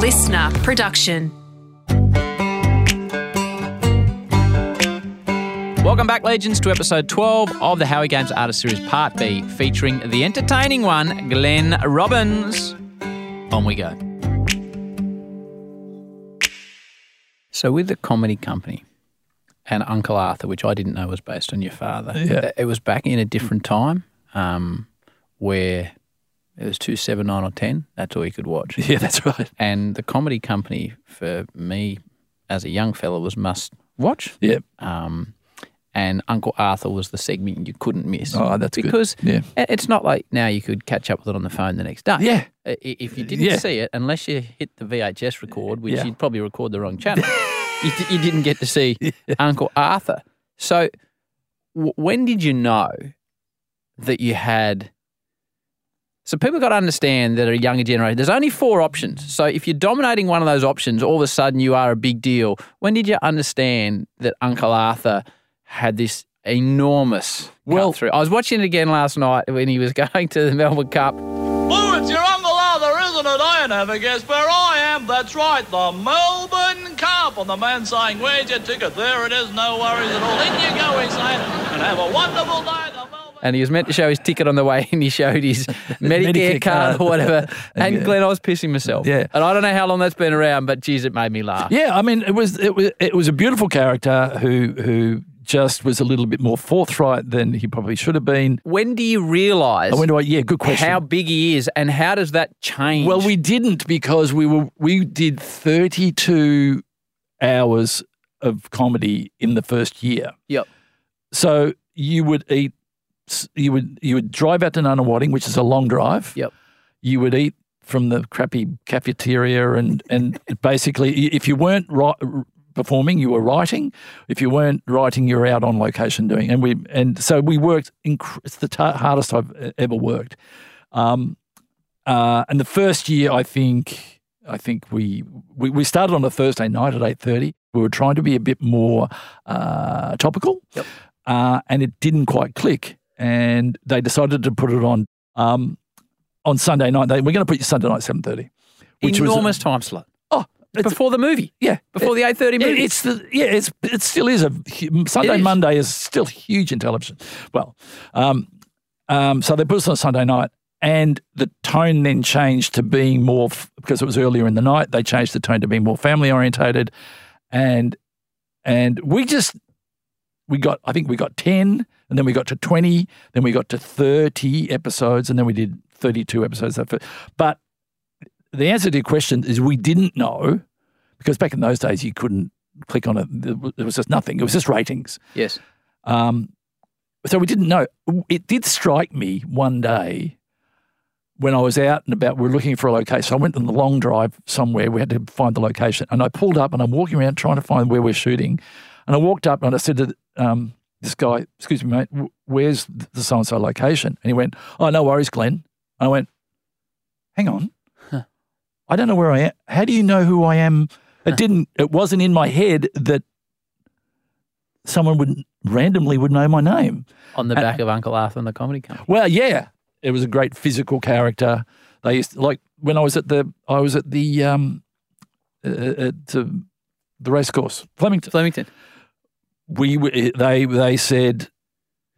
listener production. Welcome back, legends, to episode 12 of the Howie Games Artist Series Part B, featuring the entertaining one, Glenn Robbins. On we go. So, with the comedy company and Uncle Arthur, which I didn't know was based on your father, Yeah. it was back in a different time um, where it was two, seven, nine, or 10. That's all you could watch. Yeah, that's right. And the comedy company for me as a young fella was must watch. Yeah. Um, and Uncle Arthur was the segment you couldn't miss. Oh, that's good. because Yeah. it's not like now you could catch up with it on the phone the next day. Yeah. If you didn't Yeah. see it, unless you hit the VHS record, which Yeah. you'd probably record the wrong channel, you, d- you didn't get to see Uncle Arthur. So, w- when did you know that you had? So people got to understand that a younger generation. There's only four options. So if you're dominating one of those options, all of a sudden you are a big deal. When did you understand that Uncle Arthur had this enormous Well- well through? I was watching it again last night when he was going to the Melbourne Cup. Oh, it's your Uncle Arthur, isn't it? I never guess where I am. That's right, the Melbourne Cup. And the man saying, Where's your ticket? There it is, no worries at all. In you go, he's saying, and have a wonderful day. And he was meant to show his ticket on the way, and he showed his Medicare, Medicare card card. or whatever. And Yeah. Glenn, I was pissing myself. Yeah. And I don't know how long that's been around, but geez, it made me laugh. Yeah, I mean, it was it was it was a beautiful character who who just was a little bit more forthright than he probably should have been. When do you realise I went, oh, yeah, good question. how big he is, and how does that change? Well, we didn't because we were we did thirty two hours of comedy in the first year. Yep. So you would eat, you would you would drive out to Nunawading, which is a long drive. Yep. You would eat from the crappy cafeteria, and and basically, if you weren't performing, you were writing. If you weren't writing, you were out on location doing. And we and so we worked. Inc- it's the ta hardest I've ever worked. Um, uh, and the first year, I think, I think we, we we started on a Thursday night at eight thirty. We were trying to be a bit more uh, topical, Yep. uh, and it didn't quite click. And they decided to put it on um, on Sunday night. They, we're going to put you Sunday night seven thirty, which enormous was time slot oh it's, before the movie, yeah before the eight thirty it- movie. It's the yeah. It's it still is a Sunday is. Monday is still huge in television. Well, um, um, so they put us on Sunday night, and the tone then changed to being more because it was earlier in the night. They changed the tone to being more family orientated, and and we just we got I think we got ten, and then we got to twenty, then we got to thirty episodes, and then we did thirty-two episodes. But the answer to your question is we didn't know because back in those days you couldn't click on it. There was just nothing. It was just ratings. yes. Um, so we didn't know. It did strike me one day when I was out and about. We were looking for a location. So I went on the long drive somewhere. We had to find the location, and I pulled up and I'm walking around trying to find where we're shooting. And I walked up and I said to um, this guy, "Excuse me, mate, where's the so and so location?" And he went, "Oh, no worries, Glenn." And I went, "Hang on, I don't know where I am. How do you know who I am?" It didn't. It wasn't in my head that someone would randomly would know my name. On the back of Uncle Arthur and the comedy company. Well, yeah, it was a great physical character. They used to, like when I was at the I was at the um uh, at uh, the race course Flemington. Flemington. We were, they they said,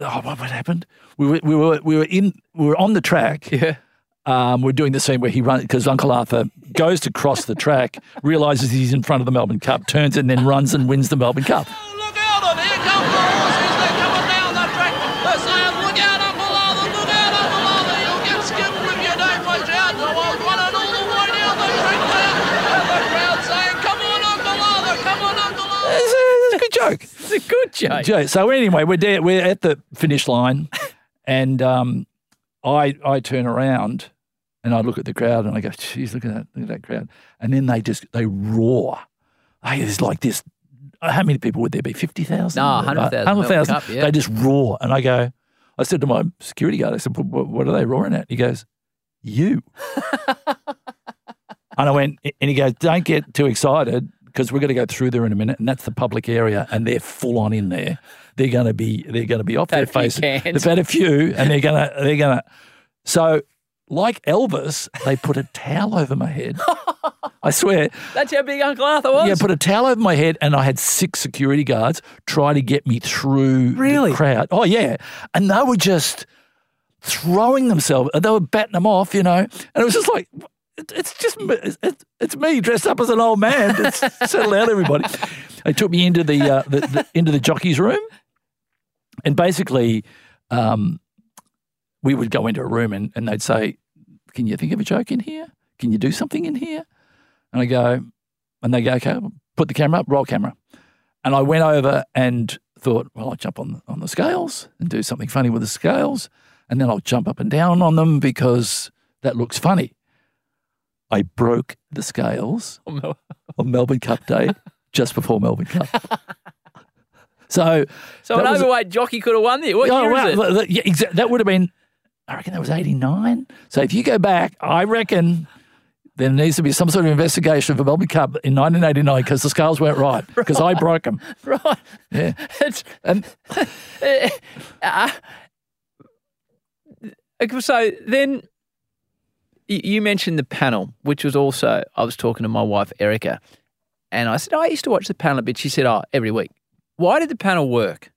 oh, what, what happened? We were we were we were in we were on the track. Yeah. Um, we're doing the scene where he runs because Uncle Arthur goes to cross the track, realizes he's in front of the Melbourne Cup, turns and then runs and wins the Melbourne Cup. Oh, look out, and here come the horses. They're coming down the track. They're saying, look out, Uncle Arthur, look out, Uncle Arthur. You'll get skipped if you don't watch out. So I was running all the way down the track there. And the crowd saying, come on, Uncle Arthur, come on, Uncle Arthur. It's a, good joke. So anyway, we're there. We're at the finish line, and um, I I turn around and I look at the crowd and I go, "Geez, look at that! Look at that crowd!" And then they just they roar. Hey, there's like this. How many people would there be? Fifty thousand? No, hundred thousand. Hundred thousand. yeah. They just roar, and I go. I said to my security guard, I said, "What, what are they roaring at?" He goes, "You." and I went, and he goes, "Don't get too excited." Because we're going to go through there in a minute, and that's the public area, and they're full on in there. They're going to be, they're going to be off Had their face. They've had a few, and they're going to, they're going to. So, like Elvis, they put a towel over my head. I swear. That's how big Uncle Arthur was. Yeah, put a towel over my head, and I had six security guards try to get me through Really? the crowd. Oh yeah, and they were just throwing themselves. They were batting them off, you know, and it was just like. It- It's just me- it's, it's me dressed up as an old man. It's settle out, everybody. They took me into the, uh, the, the into the jockey's room, and basically, um, we would go into a room and, and they'd say, "Can you think of a joke in here? Can you do something in here?" And I go, and they go, "Okay, put the camera up, roll camera." And I went over and thought, "Well, I'll jump on on the scales and do something funny with the scales, and then I'll jump up and down on them because that looks funny." I broke the scales on Melbourne Cup Day just before Melbourne Cup. so, so an overweight jockey could have won there. What Oh, year wow. is it? Yeah, exa- that would have been, I reckon that was 89. So if you go back, I reckon there needs to be some sort of investigation for Melbourne Cup in 1989 because the scales weren't right because I broke them. Right. Yeah. It's, And uh, so then you mentioned the panel, which was also, I was talking to my wife, Erica, and I said, "Oh, I used to watch the panel a bit. She said, oh, every week. Why did the panel work?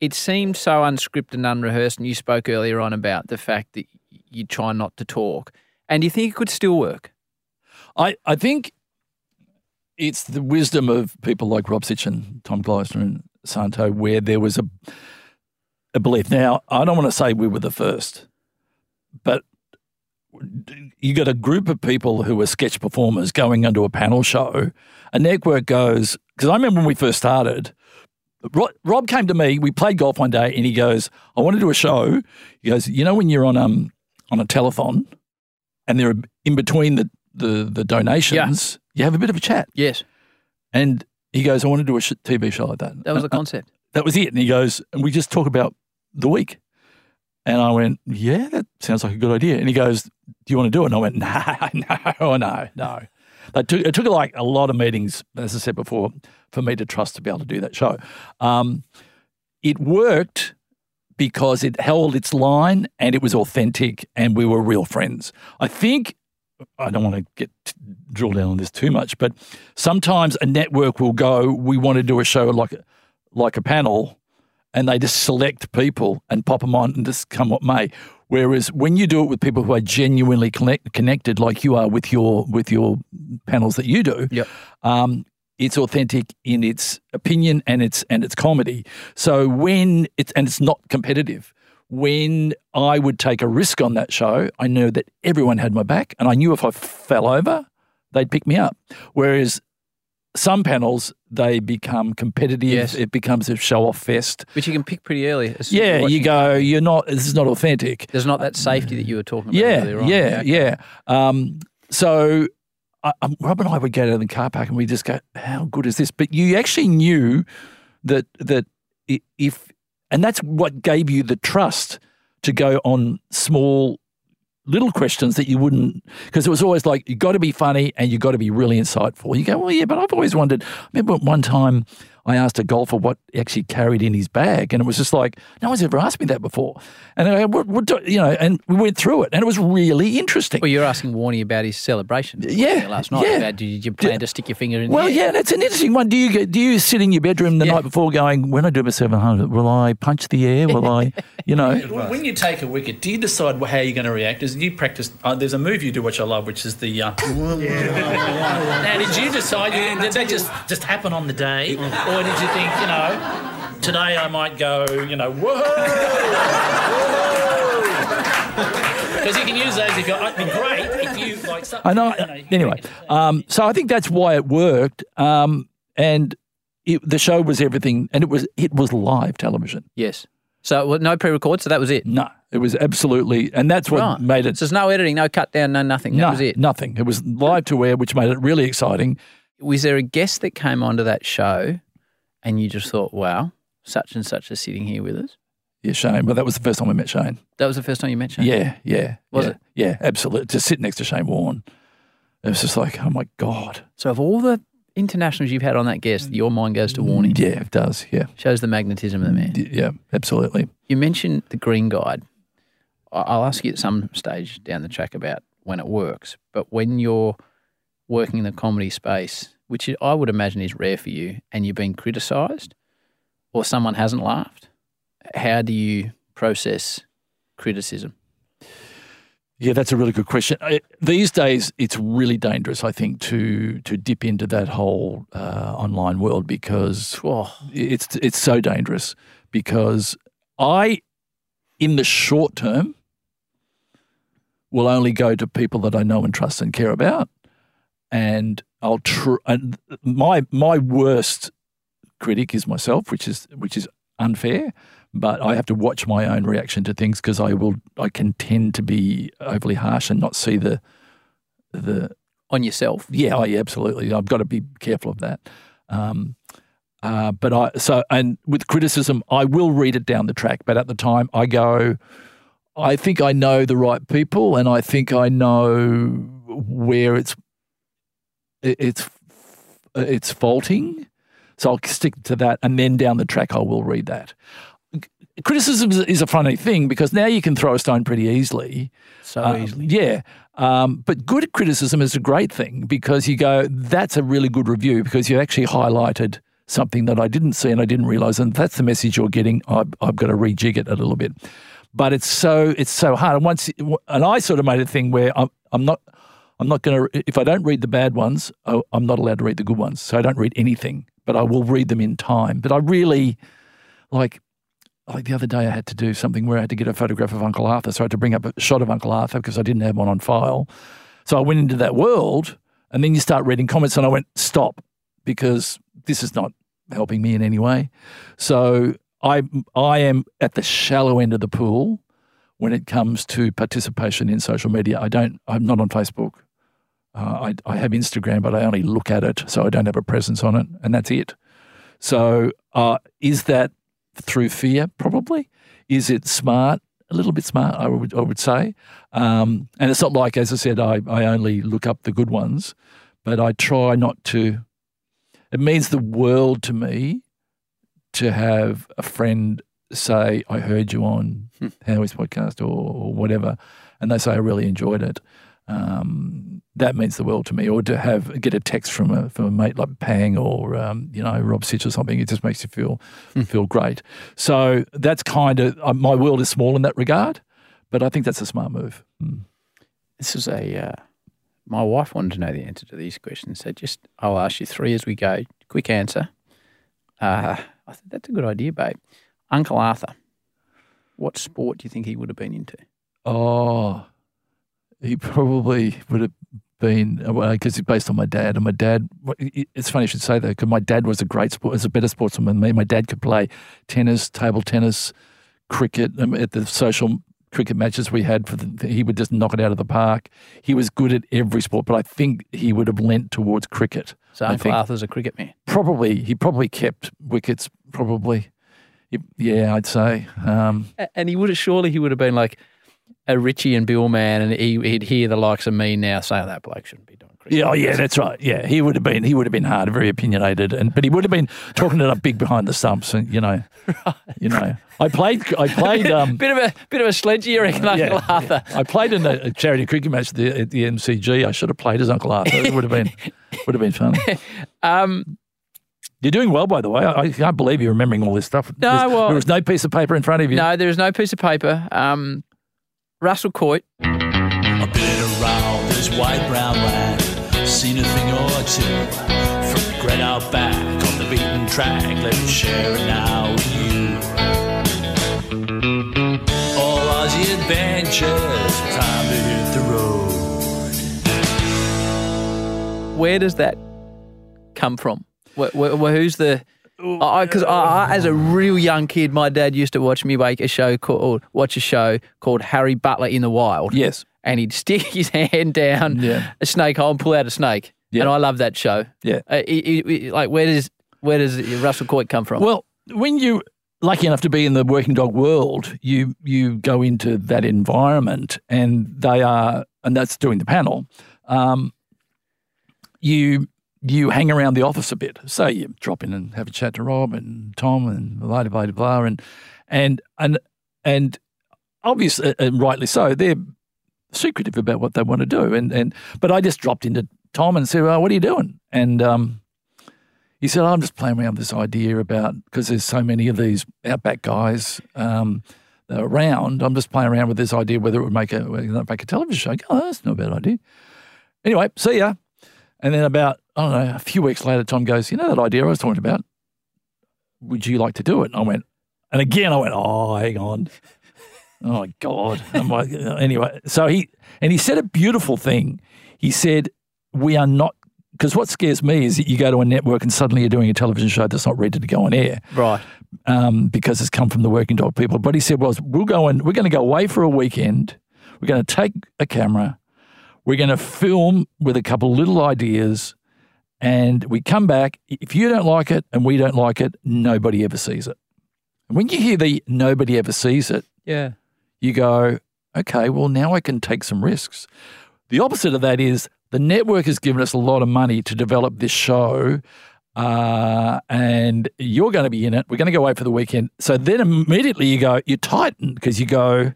It seemed so unscripted and unrehearsed, and you spoke earlier on about the fact that you try not to talk. And do you think it could still work? I, I think it's the wisdom of people like Rob Sitch and Tom Gleisner and Santo where there was a, a belief. Now, I don't want to say we were the first, but you got a group of people who are sketch performers going into a panel show. A network goes, because I remember when we first started, Rob, came to me. We played golf one day, and he goes, "I want to do a show." He goes, "You know when you're on um on a telethon, and they're in between the the, the donations, you have a bit of a chat." Yes, And he goes, "I want to do a sh- TV show like that." that was the Uh, concept. that was it. And he goes, and we just talk about the week. And I went, yeah, that sounds like a good idea. And he goes, do you want to do it? And I went, no, no, no, no. It took, it took like a lot of meetings, as I said before, for me to trust to be able to do that show. Um, it worked because it held its line and it was authentic and we were real friends. I think I don't want to get drill down on this too much, but sometimes a network will go, we want to do a show like like a panel, and they just select people and pop them on and just come what may. Whereas when you do it with people who are genuinely connect, connected, like you are with your with your panels that you do, Yep. um, it's authentic in its opinion and its and its comedy. So when it's and it's not competitive. When I would take a risk on that show, I knew that everyone had my back, and I knew if I fell over, they'd pick me up. Whereas some panels they become competitive. Yes. It becomes a show off fest. Which you can pick pretty early. as soon as Yeah, you go. You're not. This is not authentic. There's not that safety that you were talking about Yeah, earlier on. yeah, yeah. Um, so I, um, Rob and I would go to the car park and we just go, "How good is this?" But you actually knew that that if, and that's what gave you the trust to go on small. Little questions that you wouldn't, because it was always like you got to be funny and you got to be really insightful. You go, well, yeah, but I've always wondered. I remember one time I asked a golfer what he actually carried in his bag, and it was just like no one's ever asked me that before. And I, go, what, what do, you know, and we went through it, and it was really interesting. Well, you're asking Warney about his celebration. Yeah, Last night. yeah. About, did you plan to stick your finger in Well, the air? yeah, that's an interesting one. Do you get, do you sit in your bedroom the Yeah. night before going, when I do my 700, will I punch the air? Will I, you know? When you take a wicket, do you decide how you're going to react? Is you practice? Uh, there's a move you do which I love, which is the. Uh, now, did you decide? You, did that just just happen on the day, or did you think, you know, today I might go, you know, whoa, because you can use those if you're. It'd be great if you like. some- I know. you know, you Anyway, um, so I think that's why it worked. Um, and it, the show was everything, and it was it was live television. Yes. So well, no pre-record. So that was it. No, it was absolutely, and that's what Right. made it. So there's no editing, no cut down, no nothing. That no, was it. nothing. It was live to air, which made it really exciting. Was there a guest that came onto that show, and you just thought, "Wow, such and such is sitting here with us"? Yeah, Shane. Well, that was the first time we met Shane. That was the first time you met Shane. Yeah, yeah. Was yeah, it? Yeah, absolutely. To sit next to Shane Warne, it was just like, oh my god. So of all the internationals you've had on that guest, your mind goes to Warney. Mm, yeah, it does. Yeah, Shows the magnetism of the man. Yeah, absolutely. You mentioned the Green Guide. I'll ask you at some stage down the track about when it works. But when you're working in the comedy space, which I would imagine is rare for you, and you've been criticised, or someone hasn't laughed, how do you process criticism? Yeah, that's a really good question. I, these days, it's really dangerous, I think, to to dip into that whole uh, online world because Oh, it's it's so dangerous. Because I, in the short term, will only go to people that I know and trust and care about, and I'll tr- and my my worst critic is myself, which is which is unfair. But I have to watch my own reaction to things because I will I can tend to be overly harsh and not see the the on yourself. yeah, oh, yeah, absolutely. I've got to be careful of that. Um, uh, but I so and with criticism, I will read it down the track. But at the time, I go, I think I know the right people, and I think I know where it's it- it's it's faulting. So I'll stick to that, and then down the track, I will read that. Criticism is- is a funny thing because now you can throw a stone pretty easily. So Um, easily. Yeah. Um, but good criticism is a great thing because you go, that's a really good review because you actually highlighted something that I didn't see and I didn't realize. And that's the message you're getting. I've, I've got to rejig it a little bit. But it's so it's so hard. And once and I sort of made a thing where I'm, I'm not I'm not going to if I don't read the bad ones, I'm not allowed to read the good ones. So I don't read anything, but I will read them in time. But I really like like the other day, I had to do something where I had to get a photograph of Uncle Arthur. So I had to bring up a shot of Uncle Arthur because I didn't have one on file. So I went into that world, and then you start reading comments, and I went, stop, because this is not helping me in any way. So I, I am at the shallow end of the pool when it comes to participation in social media. I don't, I'm not on Facebook. Uh, I, I have Instagram, but I only look at it, so I don't have a presence on it, and that's it. So, uh, is that through fear? Probably. Is it smart? A little bit smart, I would, I would say. Um, and it's not like, as I said, I, I only look up the good ones, but I try not to. It means the world to me to have a friend say, I heard you on Howie's podcast or, or whatever, and they say, I really enjoyed it. Um, that means the world to me. Or to have get a text from a from a mate like Pang or um, you know Rob Sitch or something, it just makes you feel feel great. So that's kind of uh, my world is small in that regard, but I think that's a smart move. Mm. This is a. Uh, my wife wanted to know the answer to these questions, so just I'll ask you three as we go. Quick answer. Uh, I think that's a good idea, babe. Uncle Arthur. What sport do you think he would have been into? Oh, he probably would have been because he's based on my dad, and my dad. It's funny you should say that because my dad was a great sport, was a better sportsman than me. My dad could play tennis, table tennis, cricket um, at the social cricket matches we had for the, he would just knock it out of the park. He was good at every sport, but I think he would have lent towards cricket. So I Uncle think Arthur's a cricket man. probably he probably kept wickets. Probably, yeah, I'd say. Um, And he would have surely he would have been like a Richie and Bill man, and he, he'd hear the likes of me now say, "Oh, that bloke shouldn't be doing cricket." Yeah, oh yeah, that's right. Yeah, he would have been he would have been hard, very opinionated, and but he would have been talking it up big behind the stumps, and you know, you know, I played I played um, bit of a bit of a sledge, you reckon, Uncle yeah, Arthur? I played in a, a charity cricket match at the, at the MCG. I should have played as Uncle Arthur. It would have been would have been fun. Um, You're doing well, by the way. I, I can't believe you're remembering all this stuff. No, There's- well- there was no piece of paper in front of you. no, there was no piece of paper. Um, Russell Coit. I've been around this white brown land, seen a thing or two. From the great out back on the beaten track, let me share it now with you. All Aussie adventures, time to hit the road. Where does that come from? Wh- wh- wh- who's the? Because I, I, as a real young kid, my dad used to watch me make a show called watch a show called Harry Butler in the Wild. Yes. and he'd stick his hand down Yeah. a snake hole and pull out a snake. Yeah. And I love that show. Yeah. Uh, he- he- he- like where does where does Russell Coight come from? Well, when you lucky enough to be in the working dog world, you you go into that environment, and they are, and that's doing the panel. Um, you you hang around the office a bit, so you drop in and have a chat to Rob and Tom and blah blah blah, blah and and and and obviously and rightly so, they're secretive about what they want to do, and and but I just dropped in to Tom and said, well, what are you doing? And um, he said, I'm just playing around with this idea about, because there's so many of these outback guys um, around, I'm just playing around with this idea whether it would make a, make a television show. I go, Oh, that's not a bad idea. Anyway, see ya. And then about, I don't know, a few weeks later, Tom goes, You know that idea I was talking about? Would you like to do it? And I went, and again, I went, Oh, hang on. Oh, my God. Like, anyway, so he, and he said a beautiful thing. He said, We are not, because what scares me is that you go to a network and suddenly you're doing a television show that's not ready to go on air Right. um, because it's come from the working dog people. But he said, well, we'll go and we're going to go away for a weekend. We're going to take a camera. We're going to film with a couple little ideas. And we come back. If you don't like it and we don't like it, nobody ever sees it. And when you hear the nobody ever sees it, Yeah. you go, okay, well, now I can take some risks. The opposite of that is the network has given us a lot of money to develop this show, uh, and you're going to be in it. We're going to go away for the weekend. So then immediately you go, you tighten because you go,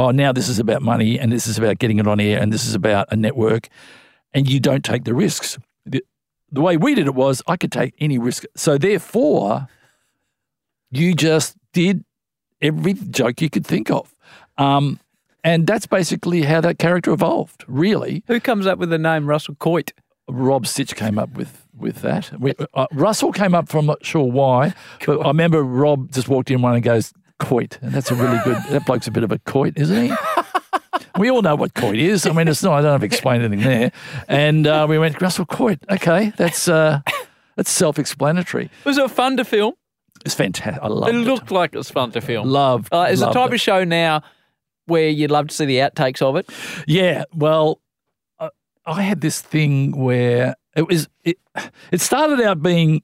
oh, now this is about money and this is about getting it on air and this is about a network, and you don't take the risks. The, the way we did it was I could take any risk. So therefore, you just did every joke you could think of. Um, and that's basically how that character evolved, really. Who comes up with the name Russell Coight? Rob Sitch came up with, with that. We, uh, Russell came up from, I'm not sure why, but I remember Rob just walked in one and goes, Coight. And that's a really good, that bloke's a bit of a coit, isn't he? We all know what coit is. I mean, it's not, I don't have to explain anything there. And uh, we went, Russell Coight. Okay, that's, uh, that's self explanatory. Was it fun to film? It's fantastic. I love It it. looked like it was fun to film. Loved, Uh, is the type it. of show now where you'd love to see the outtakes of it? Yeah, well, uh, I had this thing where it was it, it started out being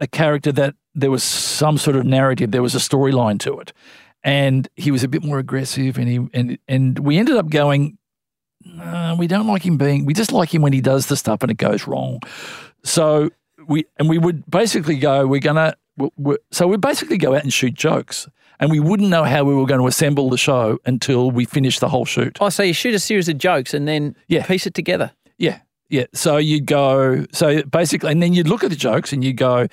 a character that there was some sort of narrative, there was a storyline to it, and he was a bit more aggressive, and he and and we ended up going. "Nah, we don't like him being. We just like him when he does the stuff and it goes wrong. So we and we would basically go. We're gonna. we we so we basically go out and shoot jokes, and we wouldn't know how we were going to assemble the show until we finished the whole shoot. Oh, so you shoot a series of jokes and then Yeah. piece it together. Yeah, yeah. So you'd go, so basically, and then you'd look at the jokes and you go,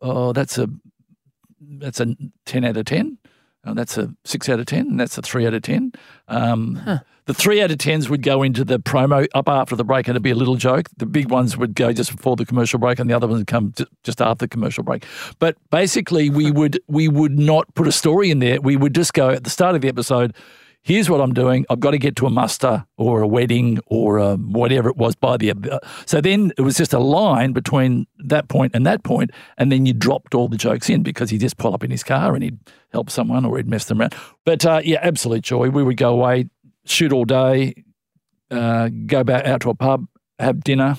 oh, that's a that's a ten out of ten. Oh, that's a six out of ten, and that's a three out of ten. Um, The three out of tens would go into the promo up after the break, and it'd be a little joke. The big ones would go just before the commercial break, and the other ones would come just after the commercial break. But basically, we would we would not put a story in there. We would just go at the start of the episode. Here's what I'm doing. I've got to get to a muster or a wedding or a whatever it was by the. So then it was just a line between that point and that point, and then you dropped all the jokes in because he'd just pull up in his car and he'd help someone or he'd mess them around. But uh, yeah, absolute joy. We would go away, shoot all day, uh, go back out to a pub, have dinner,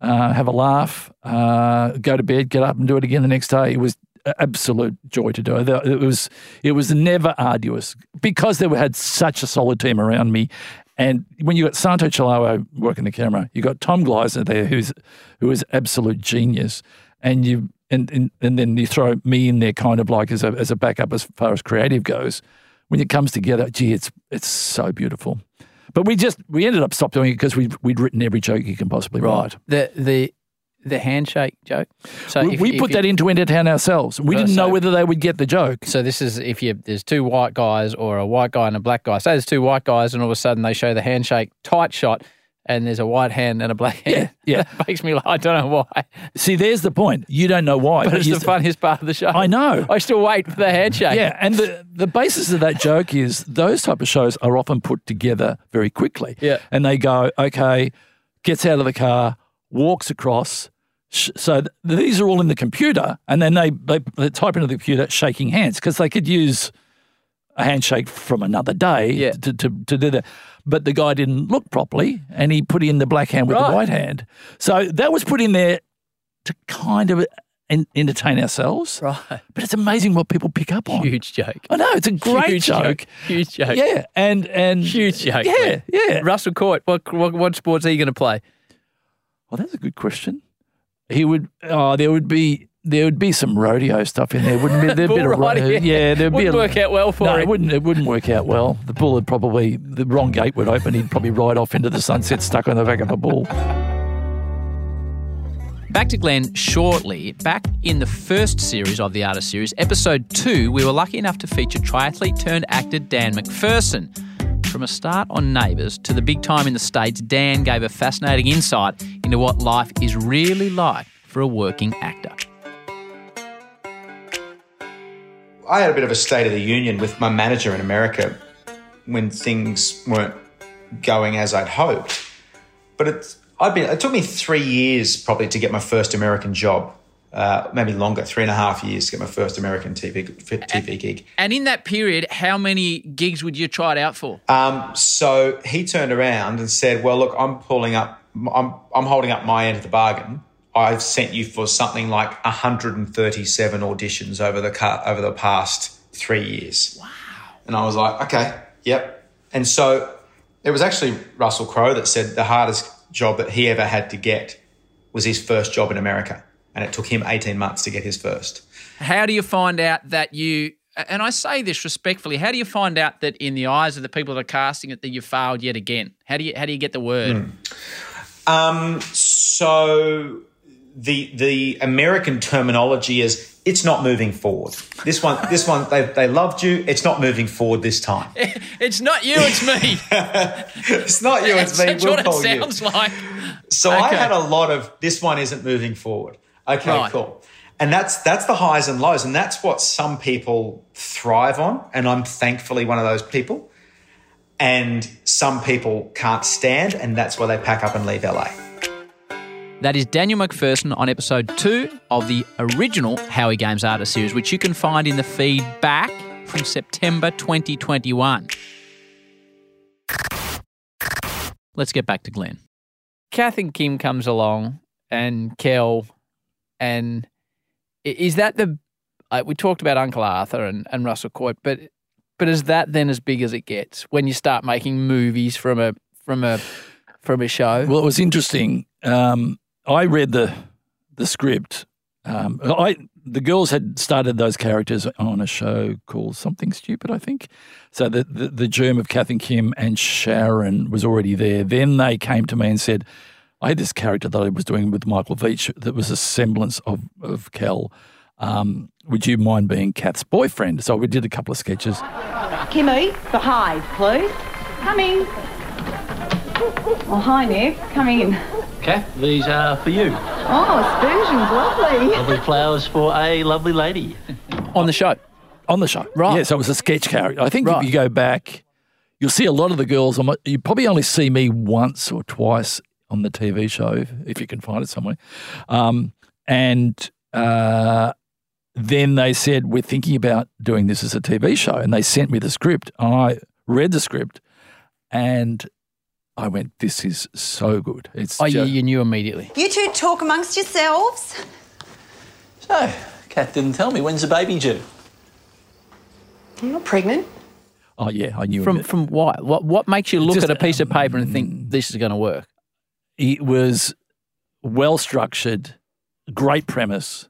uh, have a laugh, uh, go to bed, get up and do it again the next day. It was absolute joy to do it. It was it was never arduous because they had such a solid team around me. And when you got Santo Cilauro working the camera, you got Tom Gleisner there, who's who is absolute genius, and you and, and and then you throw me in there, kind of like as a as a backup as far as creative goes. When it comes together, gee, it's it's so beautiful. But we just we ended up stopped doing it because we we'd written every joke you can possibly write. The the the handshake joke. So we if- we if put you- that into Entertown ourselves. We didn't know so- whether they would get the joke. So this is if you there's two white guys or a white guy and a black guy. Say there's two white guys and all of a sudden they show the handshake tight shot and there's a white hand and a black hand. yeah. that makes me. laugh. I don't know why, See, there's the point. You don't know why, but it's you- the funniest part of the show. I know. I still wait for the handshake. Yeah, and the the basis of that joke is those type of shows are often put together very quickly. Yeah. and they go, okay, gets out of the car, walks across. Sh- so th- these are all in the computer, and then they they, they type into the computer shaking hands because they could use a handshake from another day Yeah. to, to to do that. But the guy didn't look properly, and he put in the black hand with Right. the white hand. So that was put in there to kind of uh, en- entertain ourselves. Right. But it's amazing what people pick up on. Huge joke. I know it's a great Huge joke. Huge joke. Yeah, and and Huge joke. Yeah, man. yeah. Russell Coight. What what, what sports are you going to play? Well, that's a good question. He would. Oh, there would be there would be some rodeo stuff in there, wouldn't be there? Bull bit of ro- riding, yeah, there'd be Wouldn't a, work out well for No, him. it wouldn't. It wouldn't work out well. The bull would probably the wrong gate would open. He'd probably ride off into the sunset, stuck on the back of a bull. Back to Glenn shortly. Back in the first series of the Artist series, episode two, we were lucky enough to feature triathlete turned actor Dan McPherson. From a start on Neighbours to the big time in the States, Dan gave a fascinating insight into what life is really like for a working actor. I had a bit of a state of the union with my manager in America when things weren't going as I'd hoped. But it's, I've been, it took me three years probably to get my first American job, uh, maybe longer, three and a half years to get my first American TV, TV gig. And in that period, how many gigs would you try it out for? Um, so he turned around and said, "Well, look, I'm pulling up. I'm I'm holding up my end of the bargain. I've sent you for something like 137 auditions over the car, over the past three years." Wow. And I was like, "Okay, yep." And so it was actually Russell Crowe that said the hardest job that he ever had to get was his first job in America, and it took him 18 months to get his first. How do you find out that you, and I say this respectfully, how do you find out that in the eyes of the people that are casting it that you failed yet again? How do you how do you get the word? Um, so the the American terminology is it's not moving forward. This one, this one, they, they loved you. It's not moving forward this time. It's not you, it's me. It's not you, it's me. That's We'll what it call you. like. So I had a lot of this one isn't moving forward. Okay, Right. cool. And that's that's the highs and lows, and that's what some people thrive on. And I'm thankfully one of those people. And some people can't stand, and that's why they pack up and leave LA. That is Daniel McPherson on episode two of the original Howie Games Artist series, which you can find in the feed back from September 2021. Let's get back to Glenn. Kath and Kim comes along, and Kel, and is that the? Uh, we talked about Uncle Arthur and, and Russell Coight, but but is that then as big as it gets when you start making movies from a from a from a show? Well, it was interesting. Um, I read the the script. Um, I the girls had started those characters on a show called Something Stupid, I think. So the, the the germ of Kath and Kim and Sharon was already there. Then they came to me and said, "I had this character that I was doing with Michael Veitch that was a semblance of of Kel. Um, would you mind being Kath's boyfriend?" So we did a couple of sketches. Kimmy, behave, please. Coming. Oh, hi, Nick. Come in. Kath, these are for you. Oh, aspersions, lovely. Lovely flowers for a lovely lady. on the show. on the show. Right. Yeah, so it was a sketch character. I think Right. if you go back, you'll see a lot of the girls. on my- You probably only see me once or twice on the TV show, if you can find it somewhere. Um, and uh, then they said, We're thinking about doing this as a TV show. And they sent me the script. And I read the script and I went, This is so good. It's Oh, you, just- you knew immediately. You two talk amongst yourselves. So, Kath didn't tell me. When's the baby due? I'm not pregnant. Oh, yeah, I knew From it. from what? What what makes you look Just, at a piece of paper and think this is going to work? It was well structured, great premise,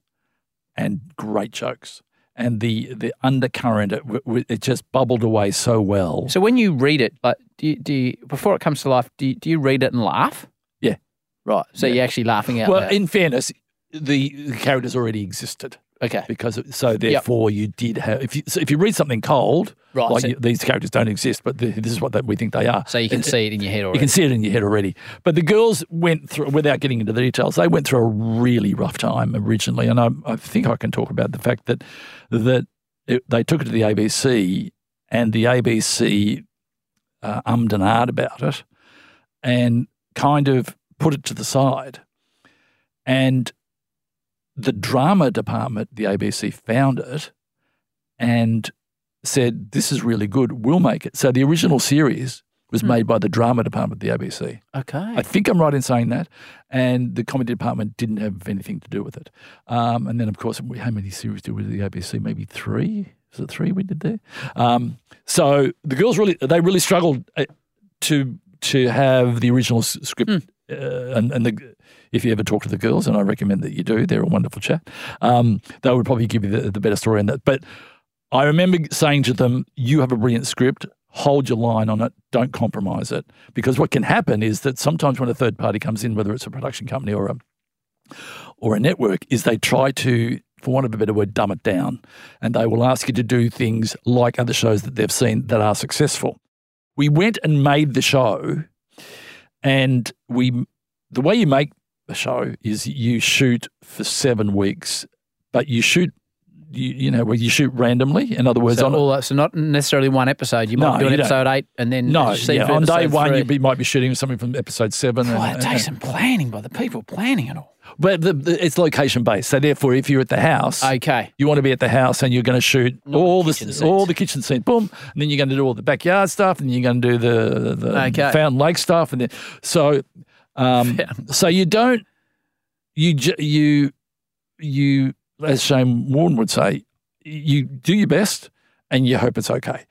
and great jokes. And the the undercurrent, it, it just bubbled away so well. So when you read it, like, do you, do you, before it comes to life, do you, do you read it and laugh? Yeah. Right. So you're actually laughing out well, loud. in fairness, the, the characters already existed okay. because so therefore you did have if you so if you read something cold, Right, like so- you, these characters don't exist, but the, this is what that we think they are. So you can It- see it in your head You already. can see it in your head already. But the girls went through, without getting into the details, they went through a really rough time originally. And I, I think I can talk about the fact that that it, they took it to the ABC and the ABC uh, ummed and ahed about it and kind of put it to the side. And the drama department, the ABC, found it and said, This is really good. We'll make it. So the original series was made by the drama department of the ABC. okay. I think I'm right in saying that. And the comedy department didn't have anything to do with it. Um, and then, of course, we, how many series did we do with the ABC? Maybe three? Is it three we did there? Um, so the girls really, they really struggled uh, to to have the original script. Uh, and and the, if you ever talk to the girls, and I recommend that you do, they're a wonderful chat. Um, they would probably give you the, the better story on that. But I remember saying to them, "You have a brilliant script. Hold your line on it. Don't compromise it, because what can happen is that sometimes when a third party comes in, whether it's a production company or a or a network is they try to, for want of a better word, dumb it down. And they will ask you to do things like other shows that they've seen that are successful. We went and made the show, and we the way you make show is you shoot for seven weeks, but you shoot you, you know where you shoot randomly. In other words, So, on all that, so not necessarily one episode. You No, might do an you don't. episode eight and then no, see yeah, on day one three. you be, might be shooting something from episode seven. Boy, and- it takes some planning by the people planning it all. But the, the, it's location based. So therefore, if you're at the house, Okay. you want to be at the house and you're going to shoot Not all the the all the kitchen scenes. Boom, and then you're going to do all the backyard stuff, and you're going to do the the Okay. fountain lake stuff, and then so um, so you don't you you you as Shane Warne would say, you do your best and you hope it's okay.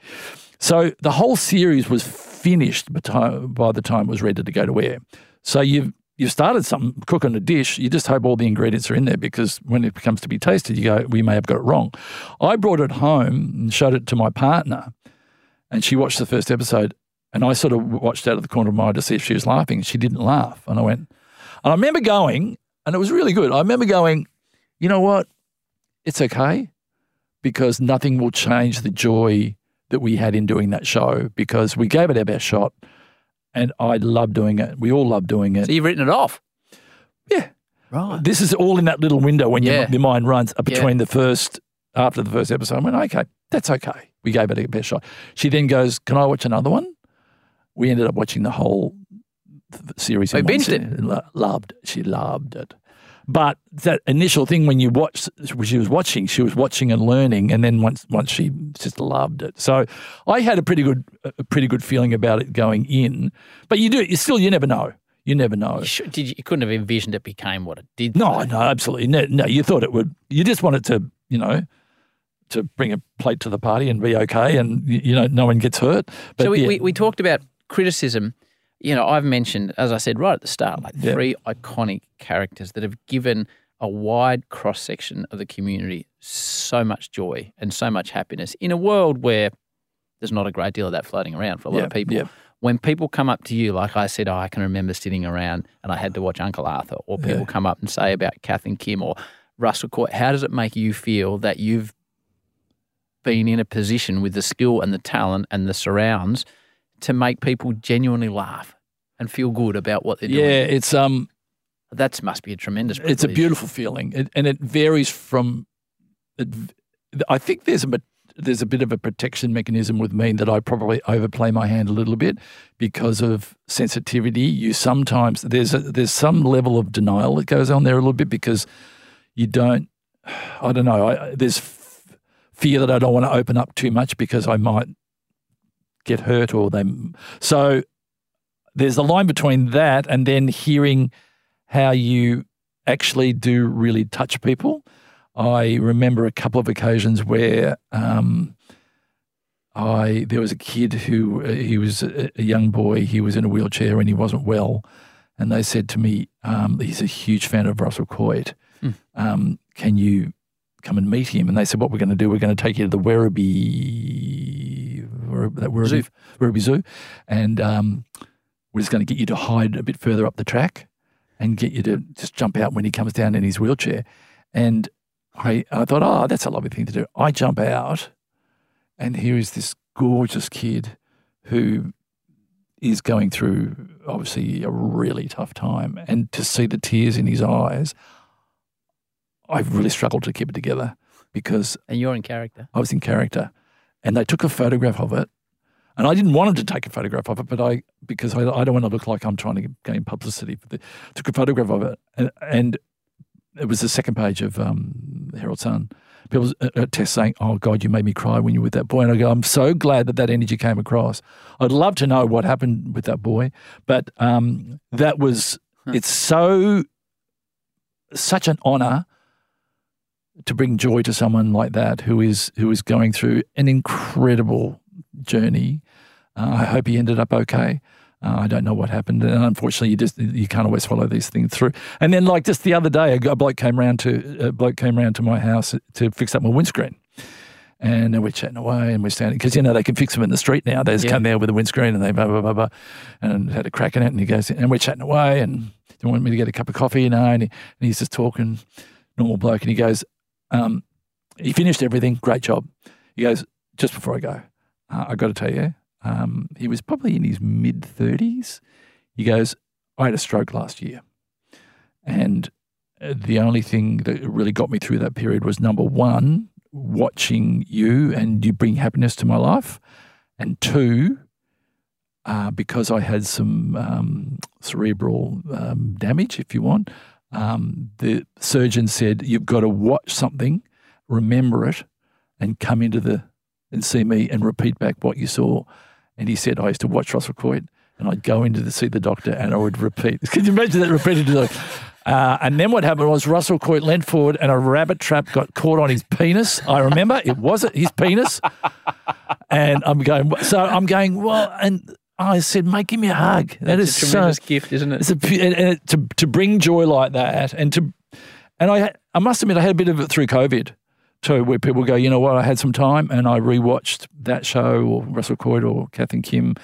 So the whole series was finished by time, by the time it was ready to go to air. So you've you've started something, cooking a dish. You just hope all the ingredients are in there because when it comes to be tasted, you go, we may have got it wrong. I brought it home and showed it to my partner, and she watched the first episode. And I sort of watched out of the corner of my eye to see if she was laughing. She didn't laugh, and I went, and I remember going, and it was really good. I remember going, you know what? It's okay because nothing will change the joy that we had in doing that show because we gave it our best shot and I love doing it. We all love doing it. So you've written it off. yeah. Right. This is all in that little window when Yeah. your, your mind runs uh, Yeah. between the first, after the first episode. I went, okay, that's okay. We gave it a best shot. She then goes, can I watch another one? We ended up watching the whole th- series. One binged it? Loved. She loved it. But that initial thing when you watch, she was watching, she was watching and learning, and then once once she just loved it. So I had a pretty good a pretty good feeling about it going in. But you do, you still, you never know. You never know. You, should, did you, you couldn't have envisioned it became what it did. No, though. no, absolutely. No, no, you thought it would. You just wanted to, you know, to bring a plate to the party and be okay, and you know, no one gets hurt. But so we, yeah, we, we talked about criticism. You know, I've mentioned, as I said right at the start, like Yeah. three iconic characters that have given a wide cross section of the community so much joy and so much happiness in a world where there's not a great deal of that floating around for a lot Yeah, of people. yeah. When people come up to you, like I said, oh, I can remember sitting around and I had to watch Uncle Arthur, or people Yeah. come up and say about Kath and Kim or Russell Coight, how does it make you feel that you've been in a position with the skill and the talent and the surrounds to make people genuinely laugh and feel good about what they're doing. yeah, it's um, That must be a tremendous it's a beautiful feeling, it, and it varies from. It, I think there's a bit- there's a bit of a protection mechanism with me that I probably overplay my hand a little bit because of sensitivity. You sometimes there's a, there's some level of denial that goes on there a little bit because you don't. I don't know. I, there's f- fear that I don't want to open up too much because I might get hurt or they. So there's a line between that and then hearing how you actually do really touch people. I remember a couple of occasions where um, I there was a kid who uh, he was a, a young boy. He was in a wheelchair and he wasn't well, and they said to me, um, "He's a huge fan of Russell Coight. Um, can you come and meet him?" And they said, "What we're going to do? We're going to take you to the Werribee, Werribee, Zoo. Werribee Zoo, and um, we're just going to get you to hide a bit further up the track." And get you to just jump out when he comes down in his wheelchair. And I, I thought, oh, that's a lovely thing to do. I jump out, and here is this gorgeous kid who is going through obviously a really tough time. And to see the tears in his eyes, I've really struggled to keep it together because And you're in character. I was in character. And they took a photograph of it. And I didn't want them to take a photograph of it, but I, because I, I don't want to look like I'm trying to gain publicity, for the, took a photograph of it. And, and it was the second page of um, Herald Sun. People uh, uh, text saying, "Oh God, you made me cry when you were with that boy." And I go, "I'm so glad that that energy came across. I'd love to know what happened with that boy, but um, that was it's so such an honor to bring joy to someone like that who is who is going through an incredible journey. Uh, I hope he ended up okay. Uh, I don't know what happened, and unfortunately, you just you can't always follow these things through. And then, like just the other day, a bloke came round to a bloke came round to my house to fix up my windscreen, and we're chatting away, and we're standing because you know they can fix them in the street now. They just Yeah. come there with a windscreen, and they blah blah blah blah, and had a crack in it, and he goes, and we're chatting away, and he want me to get a cup of coffee? You know, and, he, and he's just talking, normal bloke, and he goes, um, he finished everything, great job. He goes, just before I go, uh, I got to tell you, um, he was probably in his mid 30s. He goes, I had a stroke last year. And uh, the only thing that really got me through that period was number one, watching you and you bring happiness to my life. And two, uh, because I had some um, cerebral um, damage, if you want, um, the surgeon said, You've got to watch something, remember it, and come into the and see me and repeat back what you saw. And he said, I used to watch Russell Coight and I'd go into to see the doctor and I would repeat. Can you imagine that repeated? Uh, and then what happened was Russell Coight leant forward and a rabbit trap got caught on his penis. I remember it wasn't his penis. And I'm going, so I'm going, well, and Oh, I said, mate, give me a hug. That It's is a tremendous so, gift, isn't it? It's a, and, and to, to bring joy like that and to, and I, I must admit, I had a bit of it through COVID too, where people go, you know what, I had some time and I rewatched that show or Russell Coight or Kath and Kim,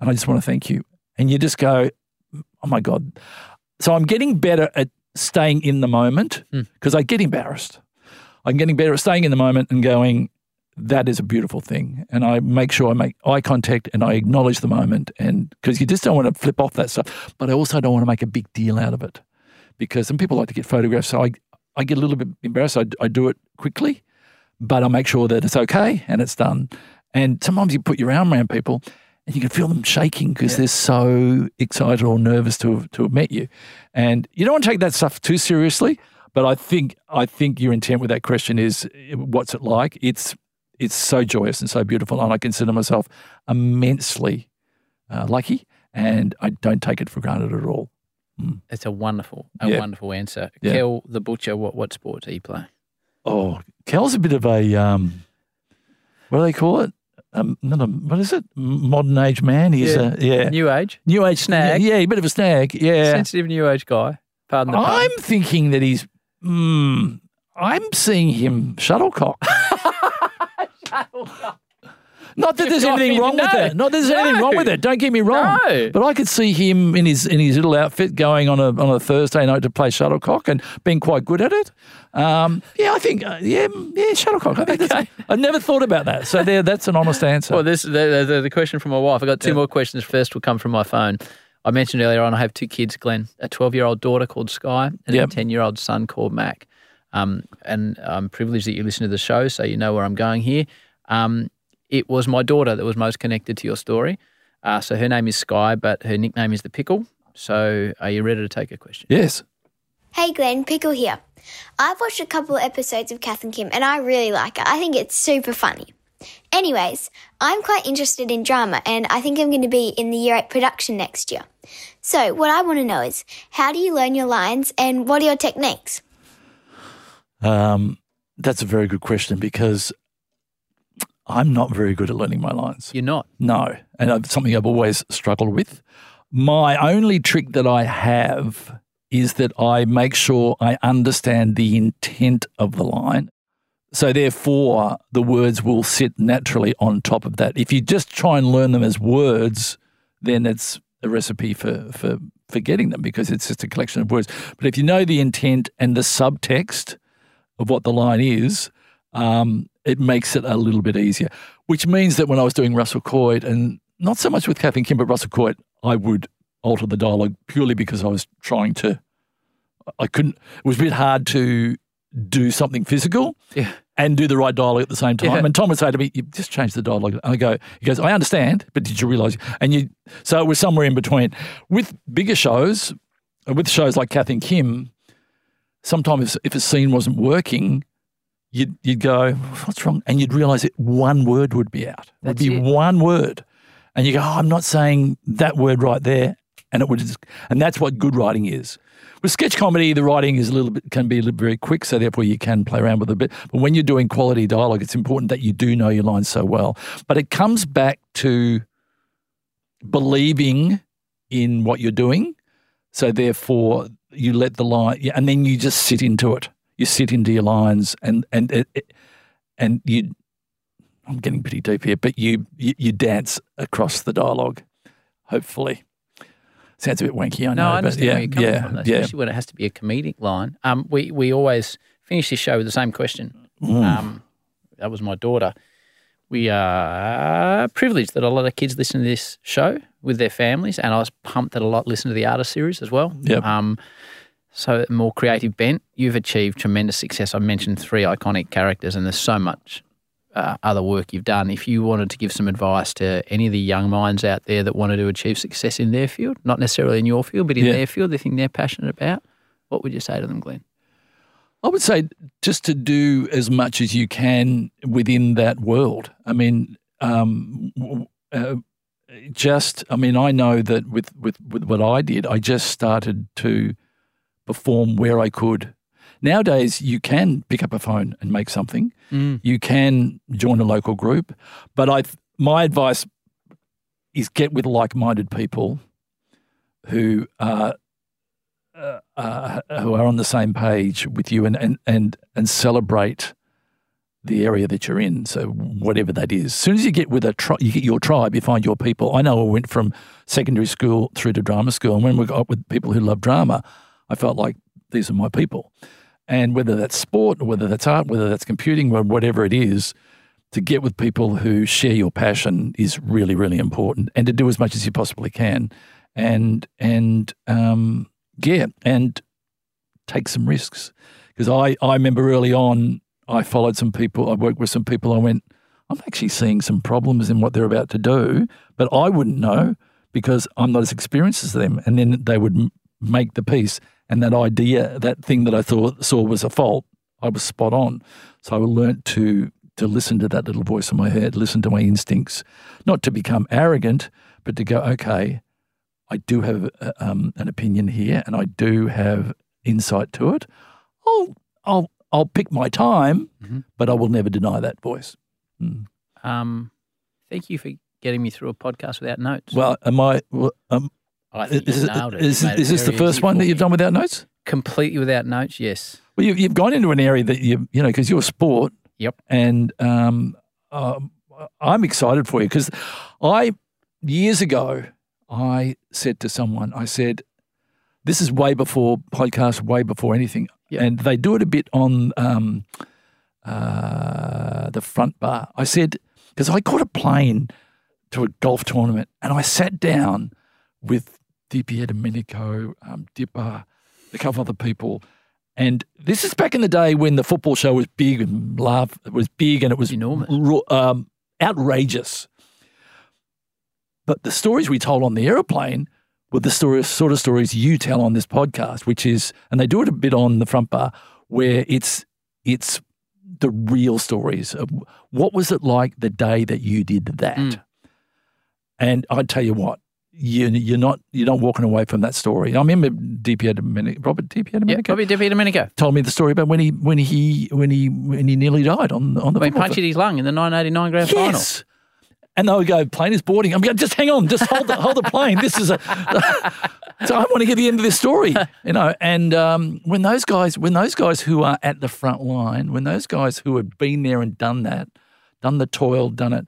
and I just want to thank you. And you just go, oh my God. So I'm getting better at staying in the moment hmm. because I get embarrassed. I'm getting better at staying in the moment and going, that is a beautiful thing. And I make sure I make eye contact and I acknowledge the moment. And because you just don't want to flip off that stuff, but I also don't want to make a big deal out of it because some people like to get photographs. So I, I get a little bit embarrassed. I, I do it quickly, but I make sure that it's okay and it's done. And sometimes you put your arm around people and you can feel them shaking because they're so excited or nervous to have, to have met you. And you don't want to take that stuff too seriously. But I think I think your intent with that question is eh, what's it like? It's it's so joyous and so beautiful, and I consider myself immensely uh, lucky, and I don't take it for granted at all. It's a wonderful, a Yeah. wonderful answer. Yeah. Kel the butcher, what what sport do you play? Oh, Kel's a bit of a um, what do they call it? Um, not a, what is it? Modern age man. He's Yeah. a yeah, New age, new age snag. Yeah, a bit of a snag. Yeah, sensitive new age guy. Pardon the pun. I'm thinking that he's. Mm, I'm seeing him shuttlecock. Not that there's anything wrong with that. Not that there's anything wrong with it. Don't get me wrong. No. But I could see him in his in his little outfit going on a on a Thursday night to play shuttlecock and being quite good at it. Um, yeah, I think uh, yeah yeah shuttlecock. I think I never thought about that. So there, that's an honest answer. Well, this the, the, the question from my wife. I got two more questions. First will come from my phone. I mentioned earlier on I have two kids, Glenn, a 12 year old daughter called Sky and Yep. a 10 year old son called Mac. Um, and I'm privileged that you listen to the show, so you know where I'm going here. Um, it was my daughter that was most connected to your story. Uh, so her name is Sky, but her nickname is the Pickle. So are you ready to take a question? yes. Hey Glenn, Pickle here. I've watched a couple of episodes of Kath and Kim and I really like it. I think it's super funny. Anyways, I'm quite interested in drama and I think I'm going to be in the year 8 production next year. So, what I want to know is how do you learn your lines and what are your techniques? Um, that's a very good question because I'm not very good at learning my lines. You're not. No, and it's something I've always struggled with. My only trick that I have is that I make sure I understand the intent of the line. So therefore, the words will sit naturally on top of that. If you just try and learn them as words, then it's a recipe for for forgetting them because it's just a collection of words. But if you know the intent and the subtext of what the line is, um, it makes it a little bit easier. Which means that when I was doing Russell Coight, and not so much with Kath and Kim, but Russell Coight, I would alter the dialogue purely because I was trying to. I couldn't. It was a bit hard to do something physical Yeah. and do the right dialogue at the same time. Yeah. And Tom would say to me, "You just change the dialogue." And I go, "He goes, I understand, but did you realise?" And you, so it was somewhere in between. With bigger shows, with shows like Kath and Kim, sometimes if a scene wasn't working, you'd you'd go, "What's wrong?" And you'd realise that one word would be out. It would be it. one word, and you go, "Oh, I'm not saying that word right there," and it would, just, and that's what good writing is. With sketch comedy, the writing is a little bit can be a little very quick, so therefore you can play around with it a bit. But when you're doing quality dialogue, it's important that you do know your lines so well. But it comes back to believing in what you're doing. So therefore, you let the line, yeah, and then you just sit into it. You sit into your lines, and and it, it- and you. I'm getting pretty deep here, but you, you you dance across the dialogue, hopefully. Sounds a bit wanky, I know. No, I but understand yeah, where you're coming yeah, from, though, yeah. especially when it has to be a comedic line. Um, we we always finish this show with the same question. Mm. Um, that was my daughter. We are privileged that a lot of kids listen to this show with their families, and I was pumped that a lot listen to the artist series as well. Yep. Um, so more creative bent. You've achieved tremendous success. I mentioned three iconic characters, and there's so much uh, other work you've done. If you wanted to give some advice to any of the young minds out there that wanted to achieve success in their field, not necessarily in your field, but in Yeah. their field, the thing they're passionate about, what would you say to them, Glenn? I would say just to do as much as you can within that world. I mean, um, uh, just I mean, I know that with, with with what I did, I just started to perform where I could. Nowadays, you can pick up a phone and make something. You can join a local group, but I my advice is get with like-minded people who are uh, uh, who are on the same page with you and, and, and, and celebrate the area that you're in. So whatever that is, as soon as you get with a tri- you get your tribe, you find your people. I know I went from secondary school through to drama school, and when we got with people who love drama, I felt like these are my people. And whether that's sport, or whether that's art, whether that's computing, or whatever it is, to get with people who share your passion is really, really important, and to do as much as you possibly can, and and um, yeah, and take some risks. Because I, I remember early on, I followed some people, I worked with some people, I went, I'm actually seeing some problems in what they're about to do, but I wouldn't know because I'm not as experienced as them. And then they would m- make the piece, and that idea, that thing that I thought saw was a fault, I was spot on. So I learnt to to listen to that little voice in my head, listen to my instincts, not to become arrogant, but to go, okay, I do have uh, um, an opinion here, and I do have insight to it. I'll I'll I'll pick my time, but I will never deny that voice. Mm. Um, thank you for getting me through a podcast without notes. Well, am I? Well, um, I think is, nailed it. is- You made it is this the first one that you've done without notes? Completely without notes, yes. Well, you, you've gone into an area that you you know because you're sport. Yep. And um, um, I'm excited for you because I years ago I said to someone, I said, "This is way before podcast, way before anything." And they do it a bit on um, uh, the front bar. I said because I caught a plane to a golf tournament and I sat down with DiPierdomenico, um, Dipper, a couple other people. And this is back in the day when the football show was big and laugh it was big and it was enormous, um, outrageous. But the stories we told on the aeroplane were the stories, sort of stories you tell on this podcast, which is, and they do it a bit on the front bar, where it's it's the real stories of what was it like the day that you did that. Mm. And I tell you what, you, you're not you're not walking away from that story. I remember DiPierdomenico, Robert DiPierdomenico. Bobby DiPierdomenico told me the story about when he when he when he when he nearly died on on the When he field. his lung in the 1989 grand final. And they would go, plane is boarding. I'm going, just hang on, just hold the, hold the plane. This is a. so I want to get the end of this story, you know. And um, when those guys, when those guys who are at the front line, when those guys who have been there and done that, done the toil, done it,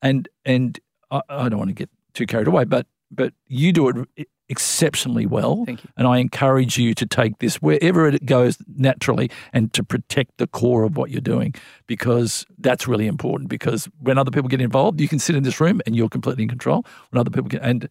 and and I, I don't want to get too carried away, but but you do it exceptionally well. Thank you. And I encourage you to take this wherever it goes naturally and to protect the core of what you're doing because that's really important. Because when other people get involved, you can sit in this room and you're completely in control. When other people get and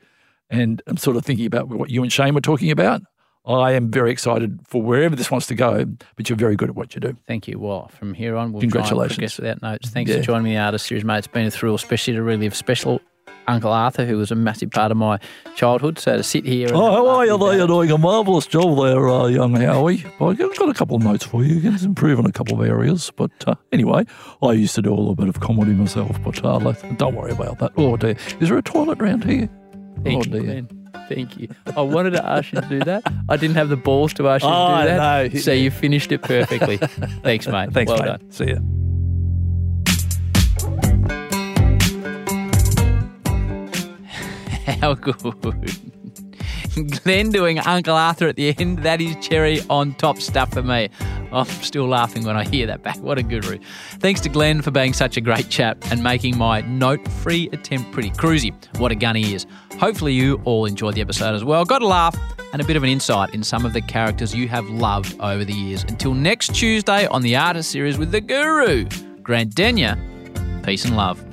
and I'm sort of thinking about what you and Shane were talking about. I am very excited for wherever this wants to go, but you're very good at what you do. Thank you. Well, from here on, we'll try and Congratulations. without notes. Thanks Yeah. for joining me the Artist Series, mate. It's been a thrill, especially to relive special Uncle Arthur, who was a massive part of my childhood. So to sit here. And Oh, how are you? You're doing a marvellous job there, uh, young Howie. I've got a couple of notes for you. You can improve on a couple of areas. But uh, anyway, I used to do a little bit of comedy myself, but uh, like, don't worry about that. Oh, dear. Is there a toilet round here? Thank oh, you, dear. Glenn. Thank you. I wanted to ask you to do that. I didn't have the balls to ask you Oh, to do that. no. So you finished it perfectly. Thanks, mate. Thanks, well mate. done. See ya. How good. Glenn doing Uncle Arthur at the end. That is cherry on top stuff for me. I'm still laughing when I hear that back. What a guru. Thanks to Glenn for being such a great chap and making my note free attempt pretty cruisy. What a gun he is. Hopefully, you all enjoyed the episode as well. Got a laugh and a bit of an insight in some of the characters you have loved over the years. Until next Tuesday on the Artist series with the Guru, Grant Denyer. Peace and love.